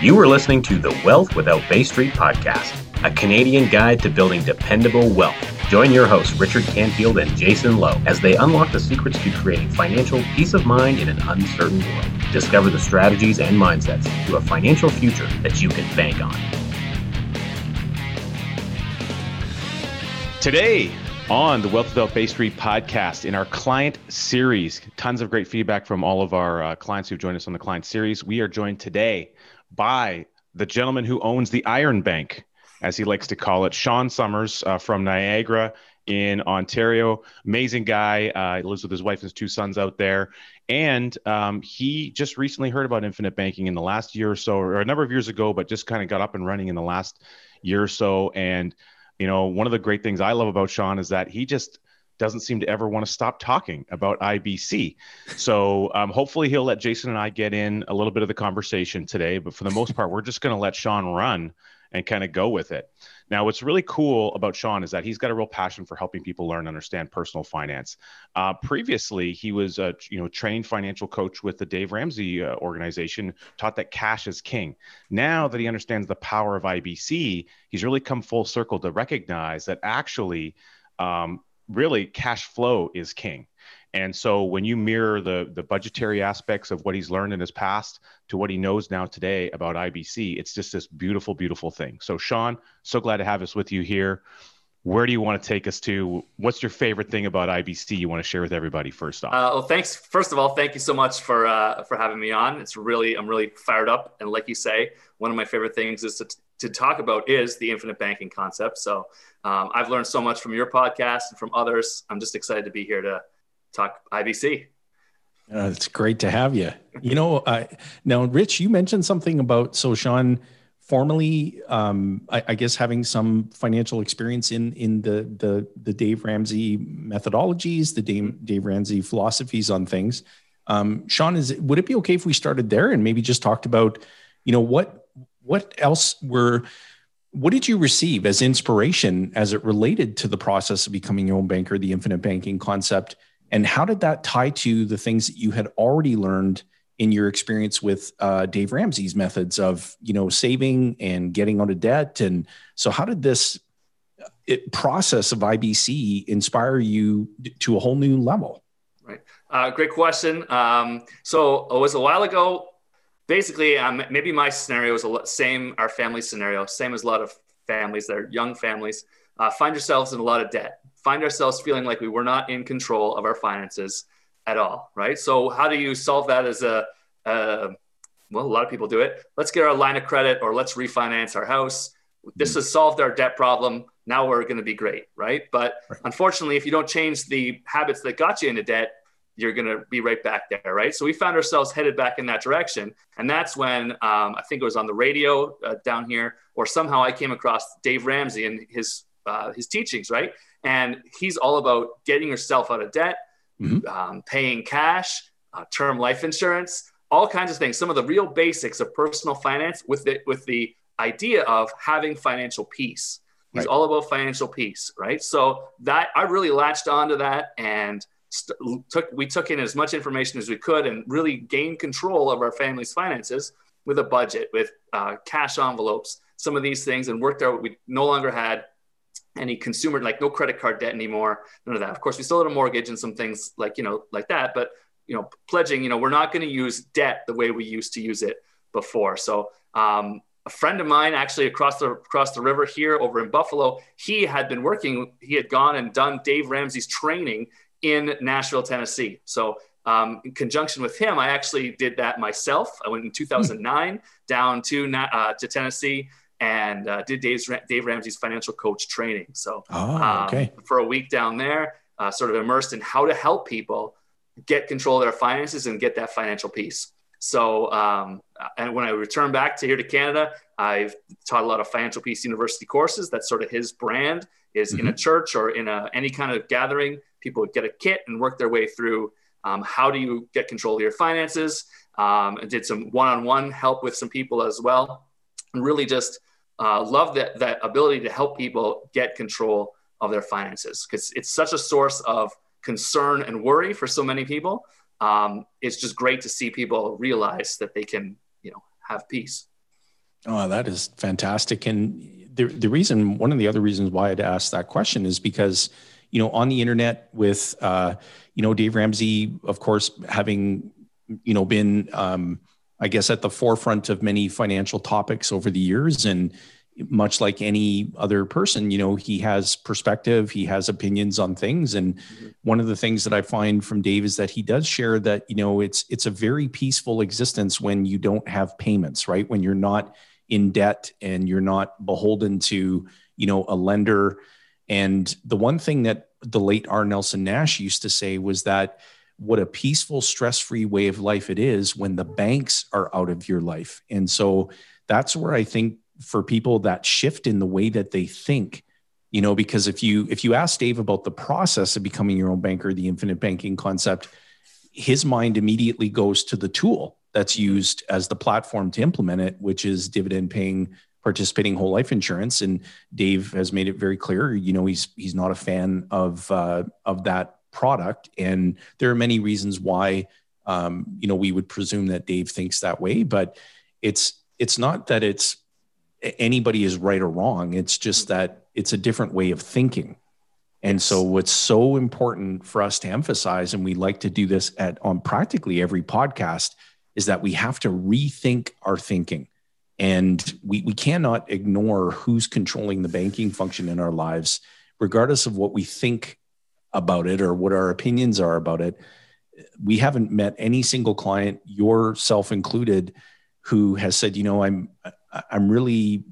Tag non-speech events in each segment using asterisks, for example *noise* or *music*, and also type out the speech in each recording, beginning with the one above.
You are listening to the Wealth Without Bay Street podcast, a Canadian guide to building dependable wealth. Join your hosts, Richard Canfield and Jason Lowe, as they unlock the secrets to creating financial peace of mind in an uncertain world. Discover the strategies and mindsets to a financial future that you can bank on. Today, on the Wealth Without Bay Street podcast in our client series. Tons of great feedback from all of our uh, clients who've joined us on the client series. We are joined today by the gentleman who owns the Iron Bank, as he likes to call it, Sean Summers uh, from Niagara in Ontario. Amazing guy. Uh, lives with his wife and his two sons out there. And um, he just recently heard about infinite banking in the last year or so, or a number of years ago, but just kind of got up and running in the last year or so. And you know, one of the great things I love about Sean is that he just doesn't seem to ever want to stop talking about IBC. So um, hopefully he'll let Jason and I get in a little bit of the conversation today. But for the most part, we're just going to let Sean run and kind of go with it. Now, what's really cool about Sean is that he's got a real passion for helping people learn and understand personal finance. Uh, previously, he was a you know trained financial coach with the Dave Ramsey uh, organization, taught that cash is king. Now that he understands the power of IBC, he's really come full circle to recognize that actually, um, really, cash flow is king. And so when you mirror the the budgetary aspects of what he's learned in his past to what he knows now today about IBC, it's just this beautiful, beautiful thing. So Sean, so glad to have us with you here. Where do you want to take us to? What's your favorite thing about IBC you want to share with everybody first off? Uh, well, thanks. First of all, thank you so much for uh, for having me on. It's really I'm really fired up, and like you say, one of my favorite things is to to talk about is the infinite banking concept. So um, I've learned so much from your podcast and from others. I'm just excited to be here to talk IBC. Uh, it's great to have you. You know, uh, now, Rich, you mentioned something about so Sean formally, um, I, I, guess, having some financial experience in in the the the Dave Ramsey methodologies, the Dave, Dave Ramsey philosophies on things. Um, Sean, is would it be okay if we started there and maybe just talked about, you know, what what else were what did you receive as inspiration as it related to the process of becoming your own banker, the infinite banking concept? And how did that tie to the things that you had already learned in your experience with uh, Dave Ramsey's methods of, you know, saving and getting out of debt? And so, how did this uh, it, process of IBC inspire you to a whole new level? Right. Uh, great question. Um, so it was a while ago. Basically, um, maybe my scenario was the same. Our family scenario, same as a lot of families that are young families, uh, find yourselves in a lot of debt find ourselves feeling like we were not in control of our finances at all, right? So how do you solve that as a, well, a lot of people do it. Let's get our line of credit or let's refinance our house. This has solved our debt problem. Now we're going to be great, right? But right. unfortunately, if you don't change the habits that got you into debt, you're going to be right back there, right? So we found ourselves headed back in that direction, and that's when um, I think it was on the radio uh, down here, or somehow I came across Dave Ramsey and his uh, his teachings, right? And he's all about getting yourself out of debt, mm-hmm. um, paying cash, uh, term life insurance, all kinds of things. Some of the real basics of personal finance with the, with the idea of having financial peace. He's right. all about financial peace, right? So that I really latched onto that and st- took we took in as much information as we could and really gained control of our family's finances with a budget, with uh, cash envelopes, some of these things, and worked out. We no longer had any consumer like no credit card debt anymore none of that of course we still had a mortgage and some things like you know like that but you know pledging you know we're not going to use debt the way we used to use it before so um, a friend of mine actually across the across the river here over in buffalo he had been working he had gone and done dave ramsey's training in nashville tennessee so um, in conjunction with him i actually did that myself i went in 2009 hmm. down to uh, to tennessee and uh, did Dave's, Dave Ramsey's financial coach training. So oh, okay. um, for a week down there, uh, sort of immersed in how to help people get control of their finances and get that financial peace. So, um, and when I returned back to here to Canada, I've taught a lot of Financial Peace University courses. That's sort of his brand is mm-hmm. in a mm-hmm. church or in a, any kind of gathering, people get a kit and work their way through um, how do you get control of your finances. Um, and did some one-on-one help with some people as well. And really just uh, love that that ability to help people get control of their finances because it's such a source of concern and worry for so many people. Um, it's just great to see people realize that they can, you know, have peace. Oh, that is fantastic. And the, the reason, one of the other reasons why I'd ask that question is because, you know, on the internet with, uh, you know, Dave Ramsey, of course, having, you know, been, um, I guess, at the forefront of many financial topics over the years. And much like any other person, you know, he has perspective, he has opinions on things. And mm-hmm. one of the things that I find from Dave is that he does share that, you know, it's it's a very peaceful existence when you don't have payments, right? When you're not in debt and you're not beholden to, you know, a lender. And the one thing that the late R. Nelson Nash used to say was that what a peaceful, stress free way of life it is when the banks are out of your life. And so that's where I think for people that shift in the way that they think, you know, because if you if you ask Dave about the process of becoming your own banker, the infinite banking concept, his mind immediately goes to the tool that's used as the platform to implement it, which is dividend paying participating whole life insurance. And Dave has made it very clear, you know, he's he's not a fan of uh, of that product. And there are many reasons why, um, you know, we would presume that Dave thinks that way, but it's, it's not that it's anybody is right or wrong. It's just that it's a different way of thinking. And so what's so important for us to emphasize, and we like to do this at on practically every podcast, is that we have to rethink our thinking. And we, we cannot ignore who's controlling the banking function in our lives, regardless of what we think about it or what our opinions are about it. We haven't met any single client, yourself included, who has said, you know, I'm I'm really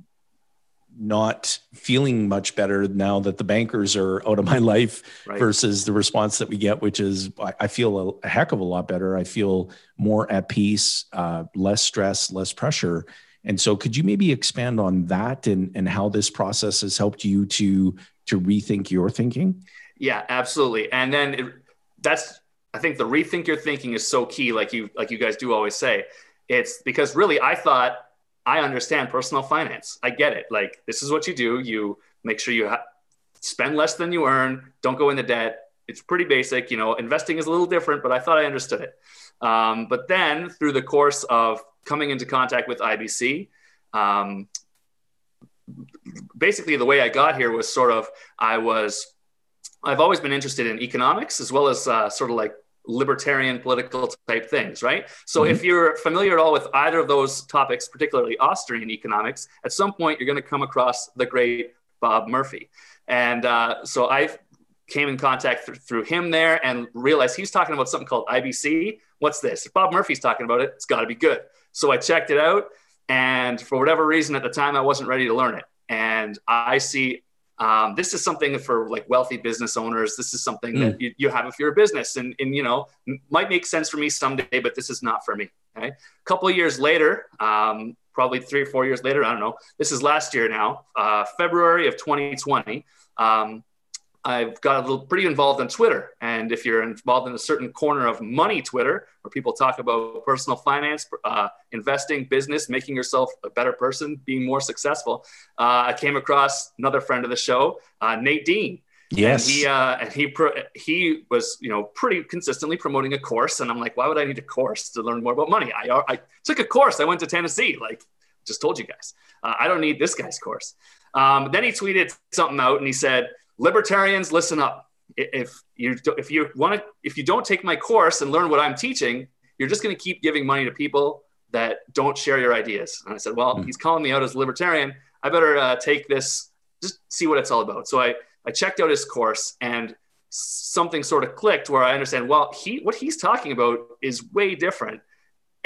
not feeling much better now that the bankers are out of my life right. versus the response that we get, which is I feel a, heck of a lot better. I feel more at peace, uh, less stress, less pressure. And so, could you maybe expand on that and, and how this process has helped you to to rethink your thinking? Yeah, absolutely. And then it, that's I think the rethink your thinking is so key. Like you like you guys do always say, it's because really I thought I understand personal finance. I get it. Like this is what you do. You make sure you ha- spend less than you earn. Don't go into debt. It's pretty basic. You know, investing is a little different, but I thought I understood it. Um, but then through the course of coming into contact with IBC, um, basically the way I got here was sort of I was I've always been interested in economics as well as uh, sort of like libertarian political type things, right? So mm-hmm. if you're familiar at all with either of those topics, particularly Austrian economics, at some point you're going to come across the great Bob Murphy. And uh, so I came in contact th- through him there and realized he was talking about something called IBC. What's this? If Bob Murphy's talking about it, it's got to be good. So I checked it out. And for whatever reason at the time, I wasn't ready to learn it. And I see um, this is something for like wealthy business owners. This is something mm. that you, you, have if you're a business, and, and you know might make sense for me someday, but this is not for me. Okay, a couple of years later, um, probably three or four years later, I don't know. This is last year now, uh, February of 2020. Um, I've got a little pretty involved on Twitter. And if you're involved in a certain corner of money Twitter, where people talk about personal finance, uh, investing, business, making yourself a better person, being more successful, uh, I came across another friend of the show, uh, Nate Dean. Yes. And he uh, and he pro- he was you know pretty consistently promoting a course, and I'm like, why would I need a course to learn more about money? I I took a course. I went to Tennessee. Like just told you guys, uh, I don't need this guy's course. Um, then he tweeted something out, and he said libertarians, listen up. If you if you want to if you don't take my course and learn what I'm teaching, you're just going to keep giving money to people that don't share your ideas. And I said, well, mm. he's calling me out as a libertarian. I better uh, take this, just see what it's all about. So I I checked out his course and something sort of clicked where I understand. Well, he what he's talking about is way different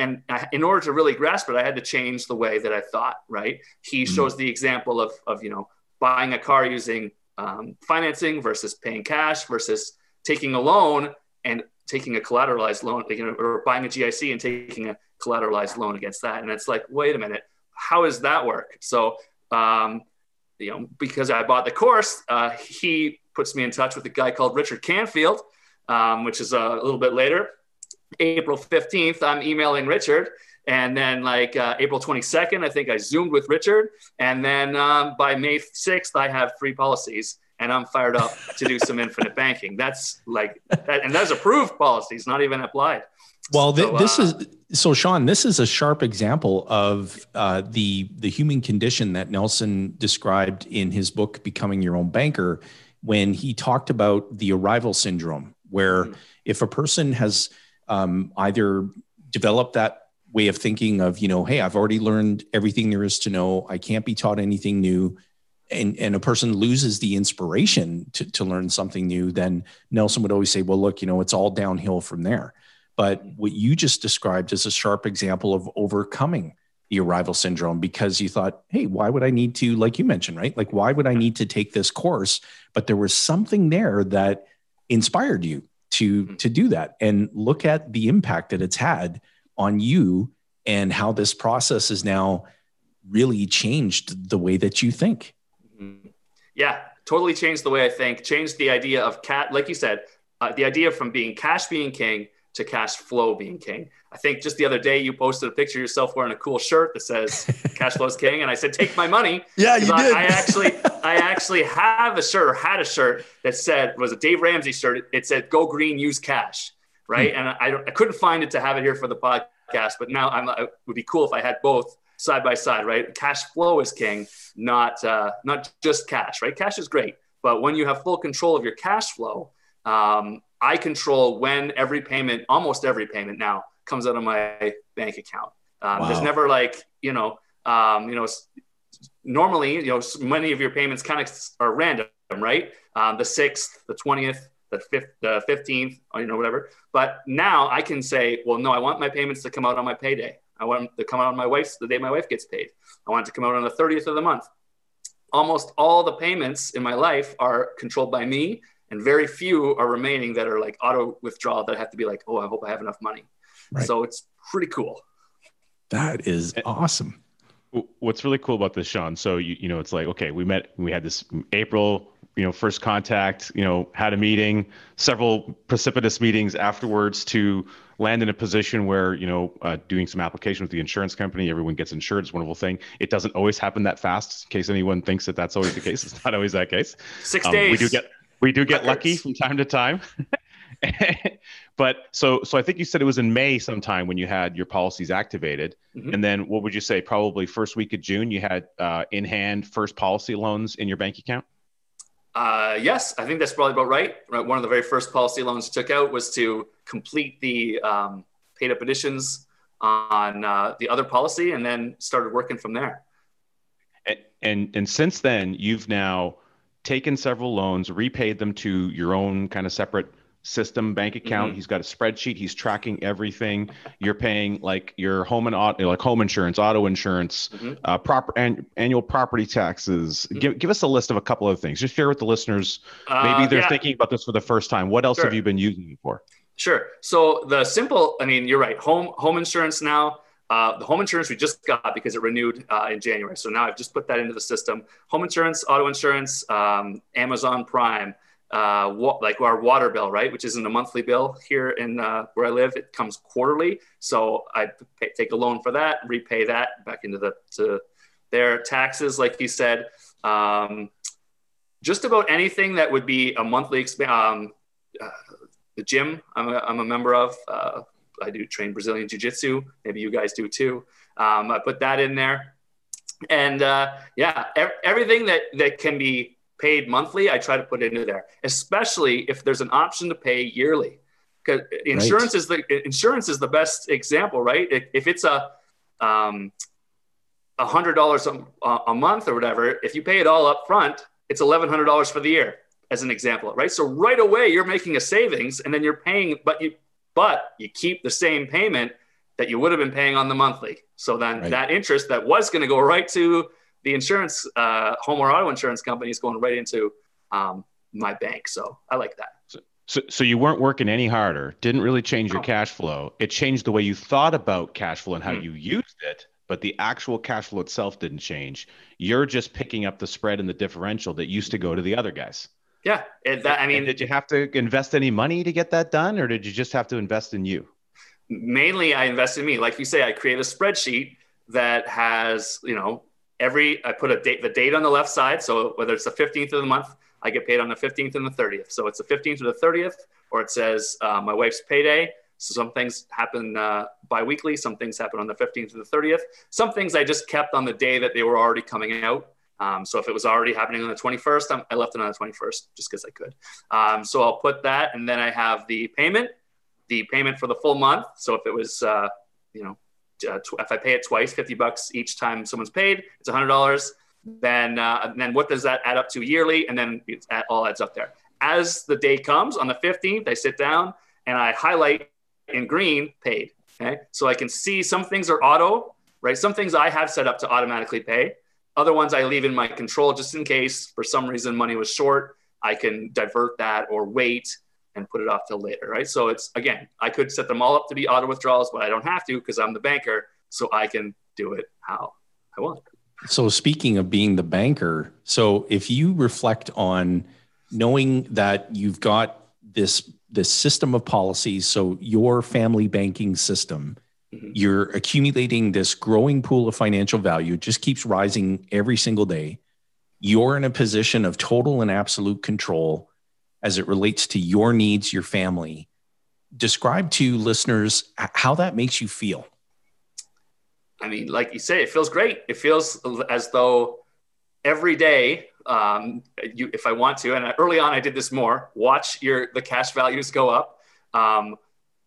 and in order to really grasp it, I had to change the way that I thought. Right? He mm shows the example of of you know buying a car using um, financing versus paying cash versus taking a loan and taking a collateralized loan, you know, or buying a GIC and taking a collateralized loan against that. And it's like, wait a minute, how does that work? So, um, you know, because I bought the course, uh, he puts me in touch with a guy called Richard Canfield, um, which is a little bit later. April 15th, I'm emailing Richard and then like uh, April 22nd, I think I zoomed with Richard. And then um, by May 6th, I have three policies. and I'm fired up to do some infinite banking. That's like, that, and those approved policies, not even applied. Well, th- so, this uh, is so, Sean. This is a sharp example of uh, the the human condition that Nelson described in his book "Becoming Your Own Banker," when he talked about the arrival syndrome, where mm-hmm. if a person has um, either developed that way of thinking of, you know, hey, I've already learned everything there is to know, I can't be taught anything new, and and a person loses the inspiration to to learn something new, then Nelson would always say, well, look, you know, it's all downhill from there. But what you just described is a sharp example of overcoming the arrival syndrome because you thought, hey, why would I need to, like you mentioned, right? Like, why would I need to take this course? But there was something there that inspired you to mm-hmm. to do that and look at the impact that it's had on you and how this process has now really changed the way that you think mm-hmm. yeah totally changed the way i think changed the idea of cat like you said uh, the idea from being cash being king to cash flow being king. I think just the other day you posted a picture of yourself wearing a cool shirt that says *laughs* cash flow is king. And I said, take my money. *laughs* Yeah, you I, did. I actually, I actually have a shirt or had a shirt that said, was a Dave Ramsey shirt. It said, go green, use cash. Right. Hmm. And I, I couldn't find it to have it here for the podcast, but now I'm, it would be cool if I had both side by side, right? Cash flow is king, not, uh, not just cash, right? Cash is great. But when you have full control of your cash flow, um, I control when every payment, almost every payment now, comes out of my bank account. Um, wow. There's never like you know, um, you know, normally you know many of your payments kind of are random, right? Um, the sixth, the twentieth, the fifth, the fifteenth, or you know whatever. But now I can say, well, no, I want my payments to come out on my payday. I want them to come out on my wife's the day my wife gets paid. I want it to come out on the thirtieth of the month. Almost all the payments in my life are controlled by me and very few are remaining that are like auto withdrawal that have to be like, oh, I hope I have enough money. Right. So it's pretty cool. That is awesome. What's really cool about this, Sean? So you you know, it's like okay, we met, we had this April, you know, first contact, you know, had a meeting, several precipitous meetings afterwards to land in a position where you know, uh, doing some application with the insurance company, everyone gets insured. It's a wonderful thing. It doesn't always happen that fast. In case anyone thinks that that's always the case, it's not always that case. Six um, days. We do get we do get lucky from time to time. *laughs* but so so I think you said it was in May sometime when you had your policies activated, mm-hmm. and then what would you say? Probably first week of June, you had uh, in hand first policy loans in your bank account. Uh, yes, I think that's probably about right. One of the very first policy loans took out was to complete the um, paid up additions on uh, the other policy, and then started working from there. And, and and since then, you've now taken several loans, repaid them to your own kind of separate system bank account. Mm-hmm. He's got a spreadsheet. He's tracking everything. You're paying like your home and auto, like home insurance, auto insurance, mm-hmm. uh, proper an, annual property taxes. Mm-hmm. Give give us a list of a couple of things. Just share with the listeners. Maybe uh, they're yeah. thinking about this for the first time. What else sure. have you been using it for? Sure. So the simple, I mean, you're right. Home home insurance now. Uh, the home insurance we just got because it renewed uh, in January. So now I've just put that into the system. Home insurance, auto insurance, um, Amazon Prime, uh, like our water bill, right, which isn't a monthly bill here in uh, where I live. It comes quarterly. So I pay, take a loan for that, repay that back into the to their taxes, like you said. Um, just about anything that would be a monthly exp- um, uh, the gym I'm a, I'm a member of uh, I do train Brazilian Jiu Jitsu. Maybe you guys do too. Um, I put that in there. And uh, yeah, ev- everything that, that can be paid monthly, I try to put it into there, especially if there's an option to pay yearly. Because insurance right. is the insurance is the best example, right? If it's a um, hundred dollars a month or whatever, if you pay it all up front, it's eleven hundred dollars for the year, as an example, right? So right away you're making a savings, and then you're paying, but you but you keep the same payment that you would have been paying on the monthly. So then right. that interest that was going to go right to the insurance, uh, home or auto insurance company is going right into um, my bank. So I like that. So, so, so you weren't working any harder. Didn't really change your oh. cash flow. It changed the way you thought about cash flow and how mm. you used it. But the actual cash flow itself didn't change. You're just picking up the spread and the differential that used to go to the other guys. Yeah, it, that, I mean, and did you have to invest any money to get that done, or did you just have to invest in you? Mainly, I invest in me. Like you say, I create a spreadsheet that has, you know, every I put a date, the date on the left side. So whether it's the fifteenth of the month, I get paid on the 15th and the 30th. So it's the 15th or the 30th, or it says uh, my wife's payday. So some things happen uh, biweekly, some things happen on the 15th or the 30th. Some things I just kept on the day that they were already coming out. Um, so if it was already happening on the 21st, I'm, i left it on the 21st just because I could. Um, so I'll put that, and then I have the payment, the payment for the full month. So if it was, uh, you know, uh, if I pay it twice, 50 bucks each time someone's paid, it's $100. Then, uh, then what does that add up to yearly? And then it all adds up there. As the day comes on the 15th, I sit down and I highlight in green paid. Okay. So I can see some things are auto, right? Some things I have set up to automatically pay. Other ones I leave in my control just in case for some reason money was short. I can divert that or wait and put it off till later, right? So it's again, I could set them all up to be auto withdrawals, but I don't have to because I'm the banker, so I can do it how I want. So speaking of being the banker, so if you reflect on knowing that you've got this this system of policies, so your family banking system, mm-hmm. you're accumulating this growing pool of financial value, it just keeps rising every single day. You're in a position of total and absolute control as it relates to your needs, your family. Describe to listeners how that makes you feel. I mean, like you say, it feels great. It feels as though every day, um, you, if I want to, and early on I did this more, watch your the cash values go up. Um,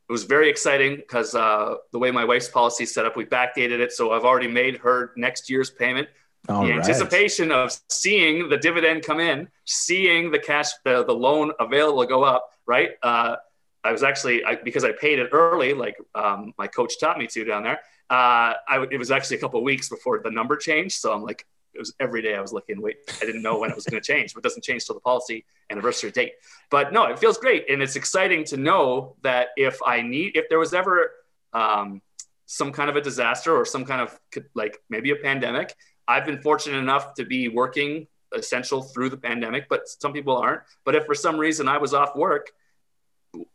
it was very exciting because uh, the way my wife's policy is set up, we backdated it, so I've already made her next year's payment. All the right. anticipation of seeing the dividend come in, seeing the cash, the, the loan available go up, right? Uh, I was actually I, because I paid it early, like um, my coach taught me to down there. Uh, I, it was actually a couple weeks before the number changed, so I'm like, it was every day I was looking. Wait, I didn't know when it was going to change, but it doesn't change till the policy anniversary date. But no, it feels great, and it's exciting to know that if I need, if there was ever um, some kind of a disaster or some kind of like maybe a pandemic, I've been fortunate enough to be working essential through the pandemic, but some people aren't. But if for some reason I was off work,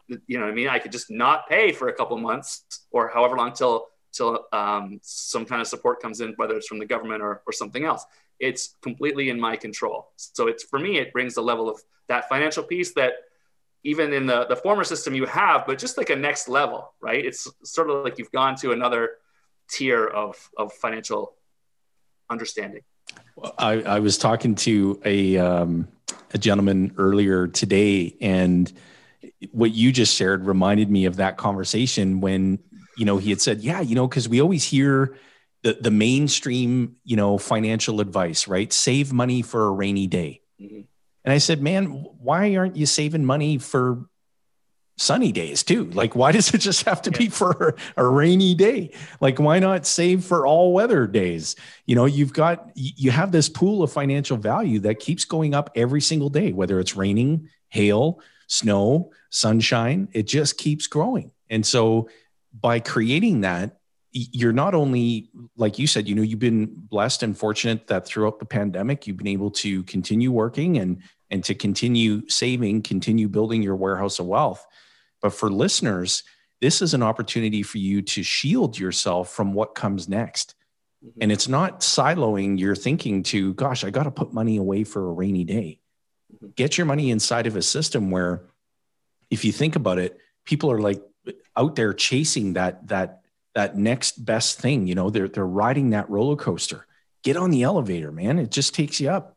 you know what I mean? I could just not pay for a couple months or however long till till um, some kind of support comes in, whether it's from the government or, or something else. It's completely in my control. So it's for me, it brings the level of that financial peace that even in the, the former system you have, but just like a next level, right? It's sort of like you've gone to another tier of, of financial understanding. I, I was talking to a um, a gentleman earlier today, and what you just shared reminded me of that conversation when you know he had said, "Yeah, you know, because we always hear the the mainstream, you know, financial advice, right? Save money for a rainy day." Mm-hmm. And I said, "Man, why aren't you saving money for sunny days too. Like, why does it just have to be for a rainy day? Like, why not save for all weather days? You know, you've got, you have this pool of financial value that keeps going up every single day, whether it's raining, hail, snow, sunshine, it just keeps growing. And so by creating that, you're not only like you said you know you've been blessed and fortunate that throughout the pandemic you've been able to continue working and and to continue saving continue building your warehouse of wealth but for listeners, this is an opportunity for you to shield yourself from what comes next. Mm-hmm. And it's not siloing your thinking to, gosh, I got to put money away for a rainy day. Mm-hmm. Get your money inside of a system where, if you think about it, people are like out there chasing that that that next best thing. You know, they're they're riding that roller coaster. Get on the elevator, man. It just takes you up.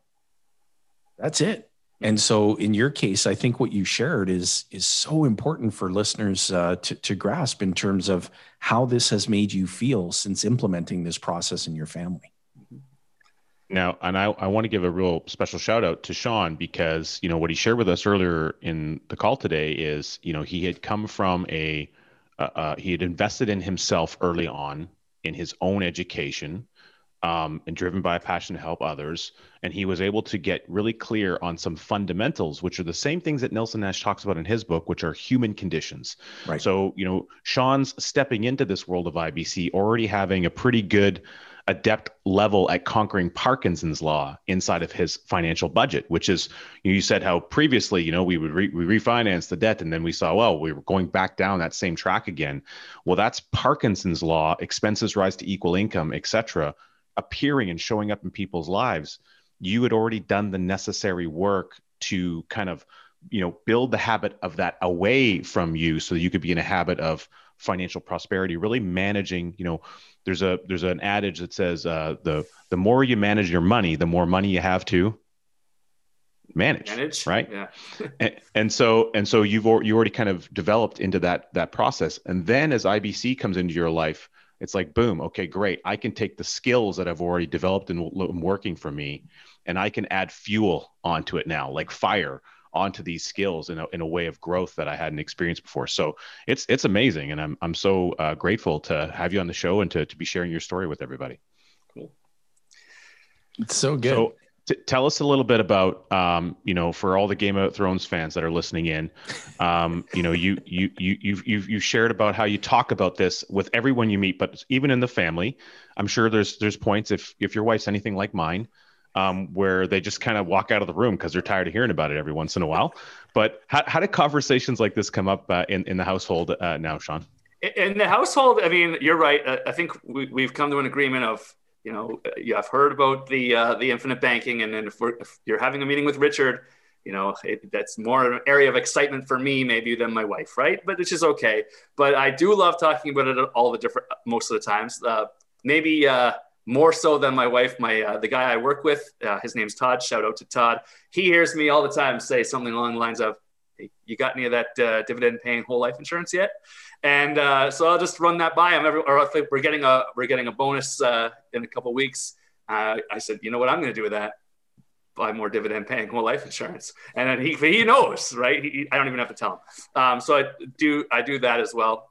That's it. And so, in your case, I think what you shared is is so important for listeners uh, to to grasp in terms of how this has made you feel since implementing this process in your family. Now, and I, I want to give a real special shout out to Sean because you know what he shared with us earlier in the call today is you know he had come from a uh, uh, he had invested in himself early on in his own education um, and driven by a passion to help others. And he was able to get really clear on some fundamentals, which are the same things that Nelson Nash talks about in his book, which are human conditions. Right. So, you know, Sean's stepping into this world of IBC already having a pretty good adept level at conquering Parkinson's law inside of his financial budget, which is you said how previously, you know, we would re- we refinance the debt and then we saw, well, we were going back down that same track again. Well, that's Parkinson's law, expenses rise to equal income, etc appearing and showing up in people's lives, you had already done the necessary work to kind of you know build the habit of that away from you so that you could be in a habit of financial prosperity really managing you know there's a there's an adage that says uh, the the more you manage your money the more money you have to manage, manage. right yeah *laughs* and, and, so and so you've you already kind of developed into that that process and then as ibc comes into your life it's like boom okay great i can take the skills that i've already developed and working for me and i can add fuel onto it now like fire onto these skills in a, in a way of growth that I hadn't experienced before. So it's it's amazing, and I'm I'm so uh, grateful to have you on the show and to to be sharing your story with everybody. Cool. It's so good. So, t- tell us a little bit about um, you know for all the Game of Thrones fans that are listening in, um, you know you you you you've, you've you shared about how you talk about this with everyone you meet, but even in the family, I'm sure there's there's points if if your wife's anything like mine um, where they just kind of walk out of the room because they're tired of hearing about it every once in a while. But how, how did conversations like this come up uh, in, in the household uh, now, Sean? In the household, I mean, you're right. I think we, have come to an agreement of, you know, yeah, I've heard about the uh, the infinite banking, and then if, if, you're having a meeting with Richard, you know, it, that's more an area of excitement for me maybe than my wife, right? But which is okay. But I do love talking about it all the different most of the times. Uh, maybe uh, more so than my wife. My uh, the guy I work with, uh, his name's Todd. Shout out to Todd. He hears me all the time say something along the lines of, hey, "You got any of that uh, dividend-paying whole life insurance yet?" And uh, so I'll just run that by him. Every, or if we're getting a we're getting a bonus uh, in a couple weeks, uh, I said, "You know what I'm going to do with that." Buy more dividend-paying whole life insurance, and then he he knows, right? He, I don't even have to tell him. Um, so I do I do that as well.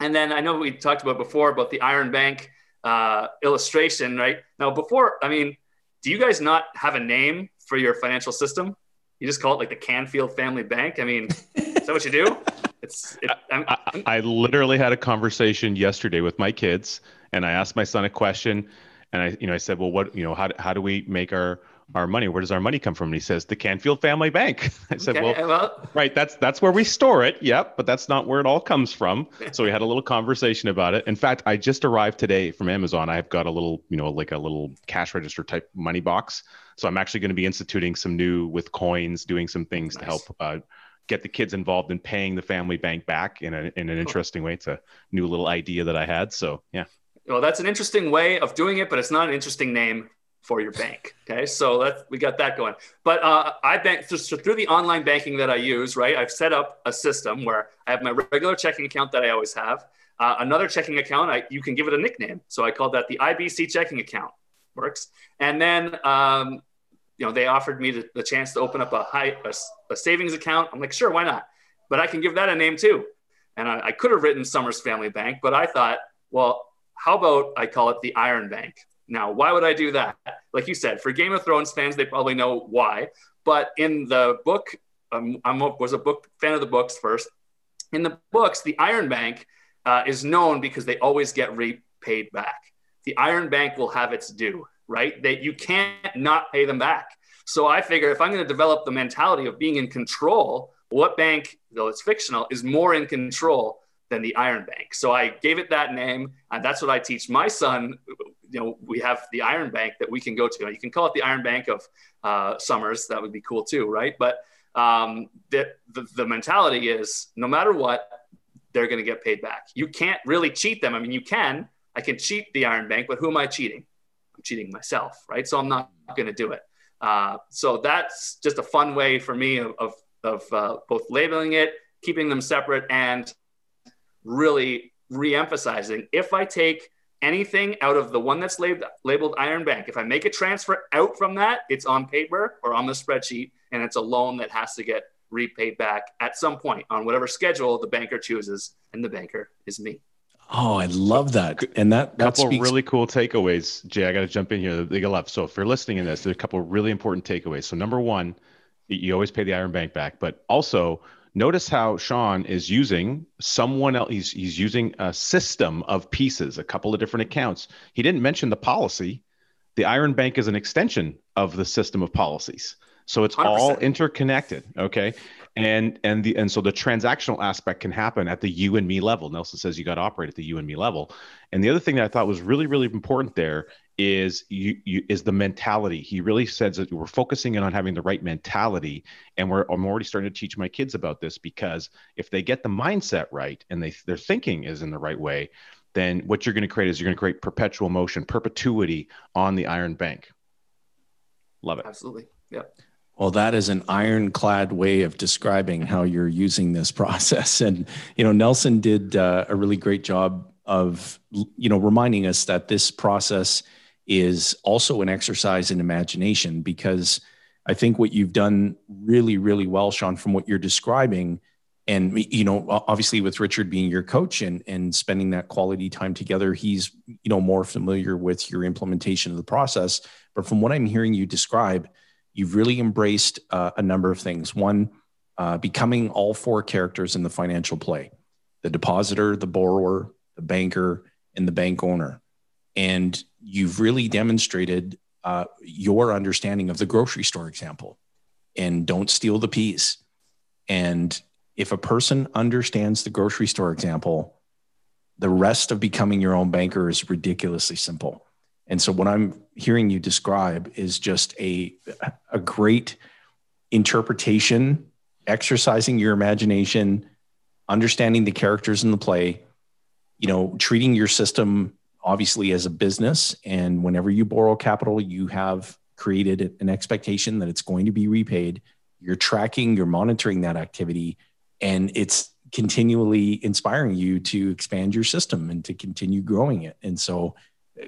And then I know we talked about before about the Iron Bank uh, illustration, right? Now, before, I mean, do you guys not have a name for your financial system? You just call it like the Canfield Family Bank. I mean, is that what you do? *laughs* It's. It, I'm, I, I literally had a conversation yesterday with my kids, and I asked my son a question, and I, you know, I said, well, what, you know, how how do we make our our money. Where does our money come from? And he says, the Canfield Family Bank. *laughs* I said, okay, well, well, right, that's that's where we store it. Yep, but that's not where it all comes from. *laughs* so we had a little conversation about it. In fact, I just arrived today from Amazon. I've got a little, you know, like a little cash register type money box. So I'm actually going to be instituting some new with coins, doing some things nice. to help uh, get the kids involved in paying the family bank back in, a, in an interesting way. It's a new little idea that I had. So yeah. Well, that's an interesting way of doing it, but it's not an interesting name for your bank. Okay, so that's we got that going. But uh, I bank so through the online banking that I use. Right, I've set up a system where I have my regular checking account that I always have. Uh, another checking account, I, you can give it a nickname. So I called that the IBC checking account. Works. And then um, you know they offered me the, the chance to open up a high a, a, savings account. I'm like, sure, why not? But I can give that a name too. And I, I could have written Summers Family Bank, but I thought, well, how about I call it the Iron Bank? Now, why would I do that? Like you said, for Game of Thrones fans, they probably know why. But in the book, um, I was a book fan of the books first. In the books, the Iron Bank uh, is known because they always get repaid back. The Iron Bank will have its due, right? That you can't not pay them back. So I figure if I'm going to develop the mentality of being in control, what bank, though it's fictional, is more in control than the Iron Bank? So I gave it that name, and that's what I teach my son you know, we have the Iron Bank that we can go to. You can call it the Iron Bank of uh, Summers. That would be cool too, right? But um, the, the, the mentality is no matter what, they're going to get paid back. You can't really cheat them. I mean, you can. I can cheat the Iron Bank, but who am I cheating? I'm cheating myself, right? So I'm not going to do it. Uh, so that's just a fun way for me of, of, uh, both labeling it, keeping them separate, and really re-emphasizing if I take anything out of the one that's labeled, labeled Iron Bank. If I make a transfer out from that, it's on paper or on the spreadsheet, and it's a loan that has to get repaid back at some point on whatever schedule the banker chooses, and the banker is me. Oh, I love that. And that, that couple speaks- really cool takeaways. Jay, I got to jump in here. They got left. So if you're listening in this, there's a couple really important takeaways. So number one, you always pay the Iron Bank back, but also notice how Sean is using someone else. He's, he's using a system of pieces, a couple of different accounts. He didn't mention the policy. The Iron Bank is an extension of the system of policies. So it's 100%. all interconnected. Okay. And and the and so the transactional aspect can happen at the you and me level. Nelson says you got to operate at the you and me level. And the other thing that I thought was really, really important there is you, you is the mentality. He really says that we're focusing in on having the right mentality, and we're I'm already starting to teach my kids about this because if they get the mindset right and they their thinking is in the right way, then what you're going to create is you're going to create perpetual motion, perpetuity on the iron bank. Love it. Absolutely. Yep. Well, that is an ironclad way of describing how you're using this *laughs* process. And, you know, Nelson did uh, a really great job of, you know, reminding us that this process is also an exercise in imagination because I think what you've done really, really well, Sean, from what you're describing, and you know, obviously with Richard being your coach and and spending that quality time together, he's you know more familiar with your implementation of the process. But from what I'm hearing you describe, you've really embraced uh, a number of things. One, uh, becoming all four characters in the financial play: the depositor, the borrower, the banker, and the bank owner. And you've really demonstrated uh, your understanding of the grocery store example and don't steal the peas. And if a person understands the grocery store example, the rest of becoming your own banker is ridiculously simple. And so what I'm hearing you describe is just a, a great interpretation, exercising your imagination, understanding the characters in the play, you know, treating your system obviously as a business. And whenever you borrow capital you have created an expectation that it's going to be repaid. You're tracking you're monitoring that activity and it's continually inspiring you to expand your system and to continue growing it. And so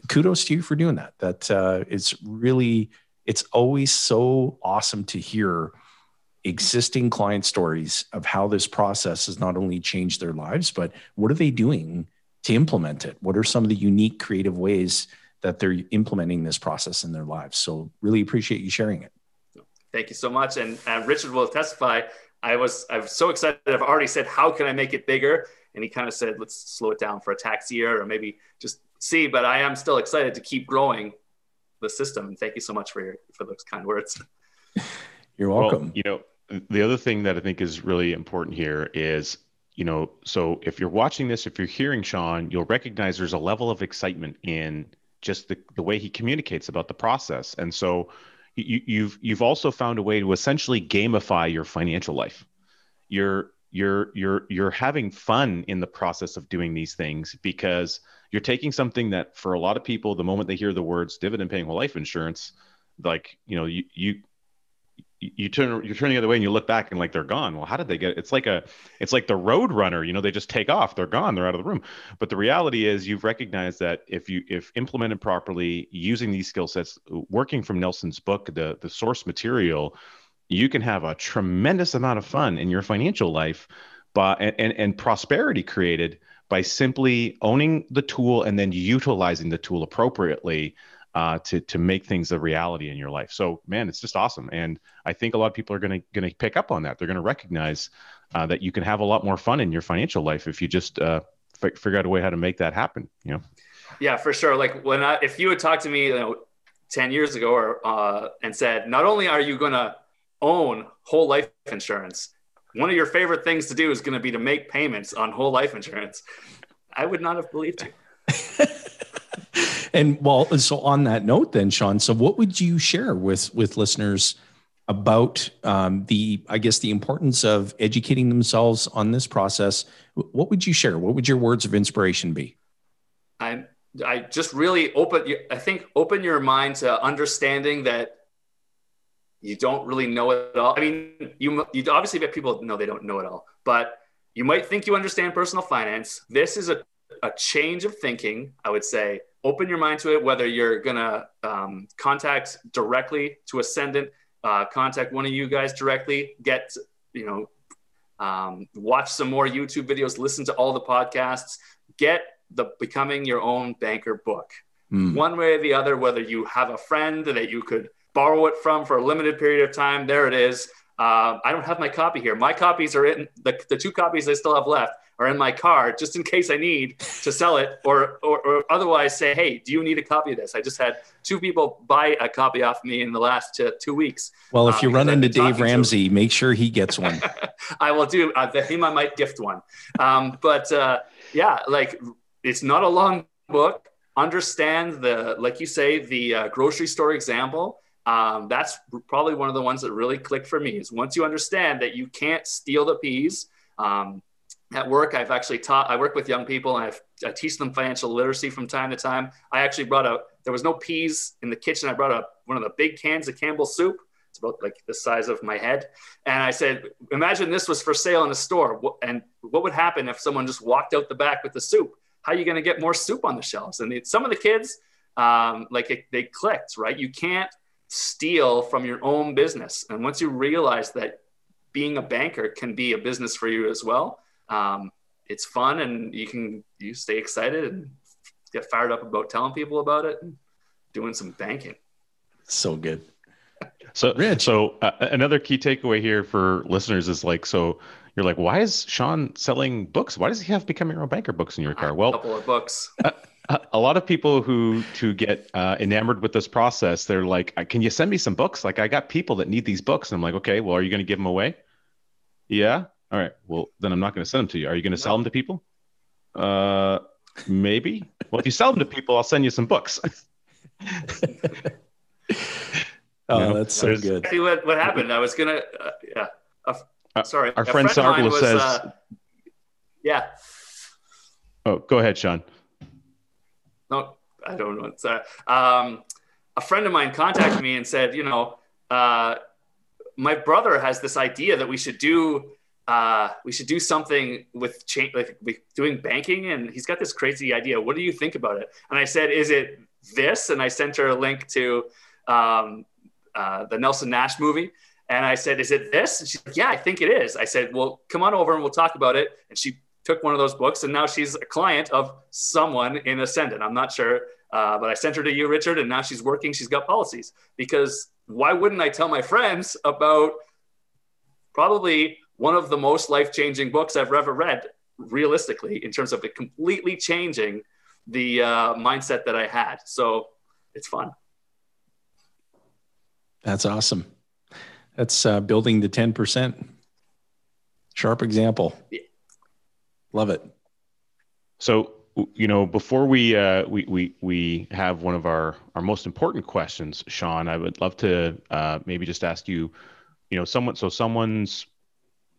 kudos to you for doing that that uh, it's really it's always so awesome to hear existing client stories of how this process has not only changed their lives but what are they doing to implement it? What are some of the unique creative ways that they're implementing this process in their lives? So really appreciate you sharing it. Thank you so much. And uh, Richard will testify. I was I was so excited. I've already said, how can I make it bigger? And he kind of said, let's slow it down for a tax year or maybe just see. But I am still excited to keep growing the system. And thank you so much for your for those kind words. *laughs* You're welcome. Well, you know, the other thing that I think is really important here is you know, so if you're watching this, if you're hearing Sean, you'll recognize there's a level of excitement in just the, the way he communicates about the process. And so you, you've you've also found a way to essentially gamify your financial life. You're you're you're you're having fun in the process of doing these things because you're taking something that for a lot of people, the moment they hear the words dividend paying whole life insurance, like you know, you you you turn you're turning the other way and you look back and like they're gone. Well how did they get it's like a it's like the road runner you know they just take off they're gone they're out of the room. But the reality is you've recognized that if you if implemented properly using these skill sets working from nelson's book the the source material you can have a tremendous amount of fun in your financial life and, and, and prosperity created by simply owning the tool and then utilizing the tool appropriately uh, to to make things a reality in your life. So, man, it's just awesome, and I think a lot of people are going to going to pick up on that. They're going to recognize uh, that you can have a lot more fun in your financial life if you just uh, f- figure out a way how to make that happen. You know. Yeah, for sure. Like when I, if you had talked to me, you know, ten years ago, or uh, and said, not only are you going to own whole life insurance, one of your favorite things to do is going to be to make payments on whole life insurance. I would not have believed you. *laughs* and well, so on that note, then Sean, so what would you share with with listeners about um, the, I guess, the importance of educating themselves on this process? What would you share? What would your words of inspiration be? I I just really open. I think open your mind to understanding that you don't really know it all. I mean, you you obviously get people know they don't know it all, but you might think you understand personal finance. This is a a change of thinking, I would say, open your mind to it, whether you're going to um, contact directly to Ascendant, uh, contact one of you guys directly, get, you know, um, watch some more YouTube videos, listen to all the podcasts, get the Becoming Your Own Banker book. Mm. One way or the other, whether you have a friend that you could borrow it from for a limited period of time, there it is. Uh, I don't have my copy here. My copies are in the, the two copies I still have left are in my car just in case I need to sell it or, or, or otherwise say, hey, do you need a copy of this? I just had two people buy a copy off me in the last uh, two weeks. Well, if you uh, run into Dave Ramsey, to make sure he gets one. *laughs* I will do. Uh, him, I might gift one. Um, but uh, yeah, like it's not a long book. Understand the, like you say, the uh, grocery store example. Um, that's probably one of the ones that really clicked for me. Is once you understand that you can't steal the peas. Um, at work, I've actually taught. I work with young people, and I've, I teach them financial literacy from time to time. I actually brought a. There was no peas in the kitchen. I brought a one of the big cans of Campbell's soup. It's about like the size of my head, and I said, "Imagine this was for sale in a store, and what would happen if someone just walked out the back with the soup? How are you going to get more soup on the shelves?" And some of the kids, um, like it, they clicked. Right, you can't steal from your own business, and once you realize that being a banker can be a business for you as well um, it's fun and you can you stay excited and get fired up about telling people about it and doing some banking. So good. *laughs* So, Rich. so uh, another key takeaway here for listeners is like, so you're like, why is Sean selling books? Why does he have become your own banker books in your car? Well, a couple of books. a, a lot of people who to get uh, enamored with this process, they're like, uh, can you send me some books? Like, I got people that need these books, and I'm like, okay, well, are you going to give them away? Yeah. All right. Well, then I'm not going to send them to you. Are you going to no. sell them to people? Uh, maybe. well, if you sell them to people, I'll send you some books. *laughs* oh, know, that's so good. See what, what happened? I was gonna, uh, yeah. Uh, sorry, our friend, friend says, uh, yeah. Oh, go ahead, Sean. No, I don't know. Sorry. Um, a friend of mine contacted me and said, you know, uh, my brother has this idea that we should do uh, we should do something with change, like doing banking. And he's got this crazy idea. What do you think about it? And I said, is it this? And I sent her a link to um, uh, the Nelson Nash movie. And I said, is it this? And she's like, yeah, I think it is. I said, well, come on over and we'll talk about it. And she took one of those books and now she's a client of someone in Ascendant. I'm not sure, uh, but I sent her to you, Richard, and now she's working. She's got policies because why wouldn't I tell my friends about probably one of the most life changing books I've ever read, realistically, in terms of it completely changing the uh, mindset that I had. So it's fun. That's awesome. That's uh, building the 10%. Sharp example. Love it. So, you know, before we uh, we we we have one of our our most important questions, Sean, I would love to uh, maybe just ask you, you know, someone so someone's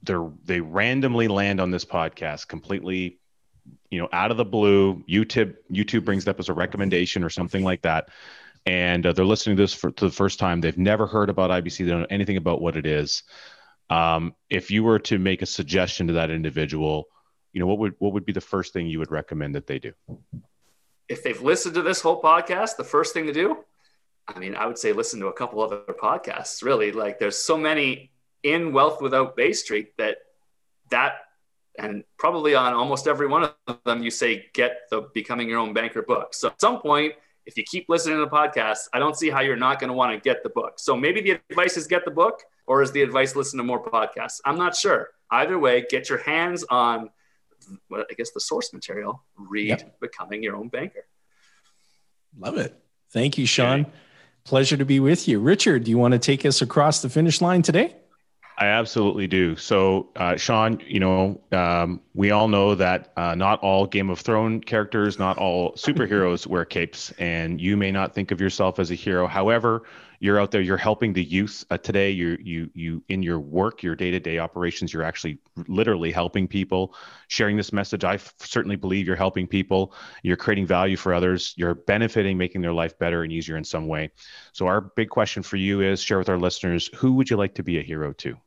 they're they randomly land on this podcast completely you know out of the blue. Youtube youtube brings it up as a recommendation or something like that. And uh, they're listening to this for, for the first time. They've never heard about ibc they don't know anything about what it is. Um, if you were to make a suggestion to that individual you know what would what would be the first thing you would recommend that they do if they've listened to this whole podcast the first thing to do i mean i would say listen to a couple other podcasts really like there's so many in Wealth Without Bay Street that that and probably on almost every one of them you say get the becoming your own banker book. So at some point if you keep listening to the podcast, I don't see how you're not going to want to get the book. So maybe the advice is get the book or is the advice listen to more podcasts? I'm not sure. Either way, get your hands on well, I guess the source material, read yep. Becoming Your Own Banker. Love it. Thank you, Sean. Pleasure to be with you. Richard, do you want to take us across the finish line today? I absolutely do. So, uh, Sean, you know, um, we all know that uh, not all Game of Thrones characters, not all superheroes *laughs* wear capes, and you may not think of yourself as a hero. However, you're out there, you're helping the youth uh, today. You, you, you, in your work, your day-to-day operations, you're actually literally helping people, sharing this message. I f- certainly believe you're helping people. You're creating value for others. You're benefiting, making their life better and easier in some way. So, our big question for you is: share with our listeners who would you like to be a hero to?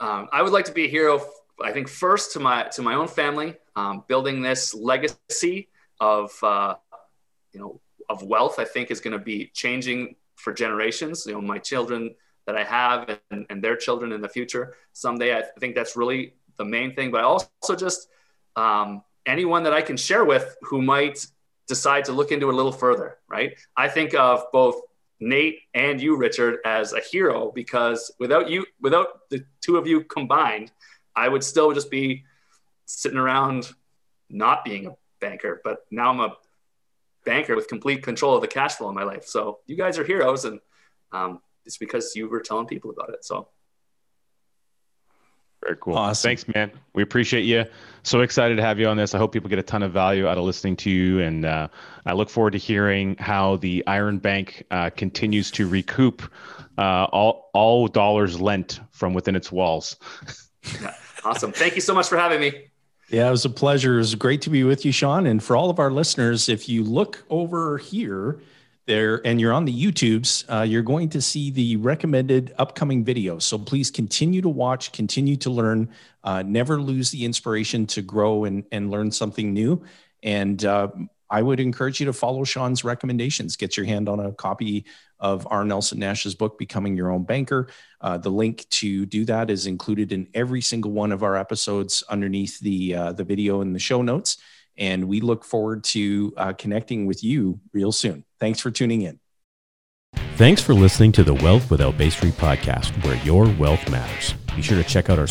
Um, I would like to be a hero. I think first to my to my own family, um, building this legacy of uh, you know of wealth. I think is going to be changing for generations. You know, my children that I have and, and their children in the future someday. I think that's really the main thing. But I also just um, anyone that I can share with who might decide to look into it a little further. Right. I think of both Nate and you, Richard, as a hero because without you, without the two of you combined, I would still just be sitting around not being a banker, but now I'm a banker with complete control of the cash flow in my life. So you guys are heroes, and um, it's because you were telling people about it. So very cool. Awesome. Thanks, man. We appreciate you. So excited to have you on this. I hope people get a ton of value out of listening to you, and uh, I look forward to hearing how the Iron Bank uh, continues to recoup uh, all all dollars lent from within its walls. *laughs* yeah. Awesome. Thank you so much for having me. Yeah, it was a pleasure. It was great to be with you, Sean. And for all of our listeners, if you look over here, there and you're on the YouTubes, uh, you're going to see the recommended upcoming videos. So please continue to watch, continue to learn, uh, never lose the inspiration to grow and, and learn something new. And uh, I would encourage you to follow Sean's recommendations. Get your hand on a copy of R. Nelson Nash's book, Becoming Your Own Banker. Uh, the link to do that is included in every single one of our episodes underneath the uh, the video in the show notes. And we look forward to uh, connecting with you real soon. Thanks for tuning in. Thanks for listening to the Wealth Without Bay podcast, where your wealth matters. Be sure to check out our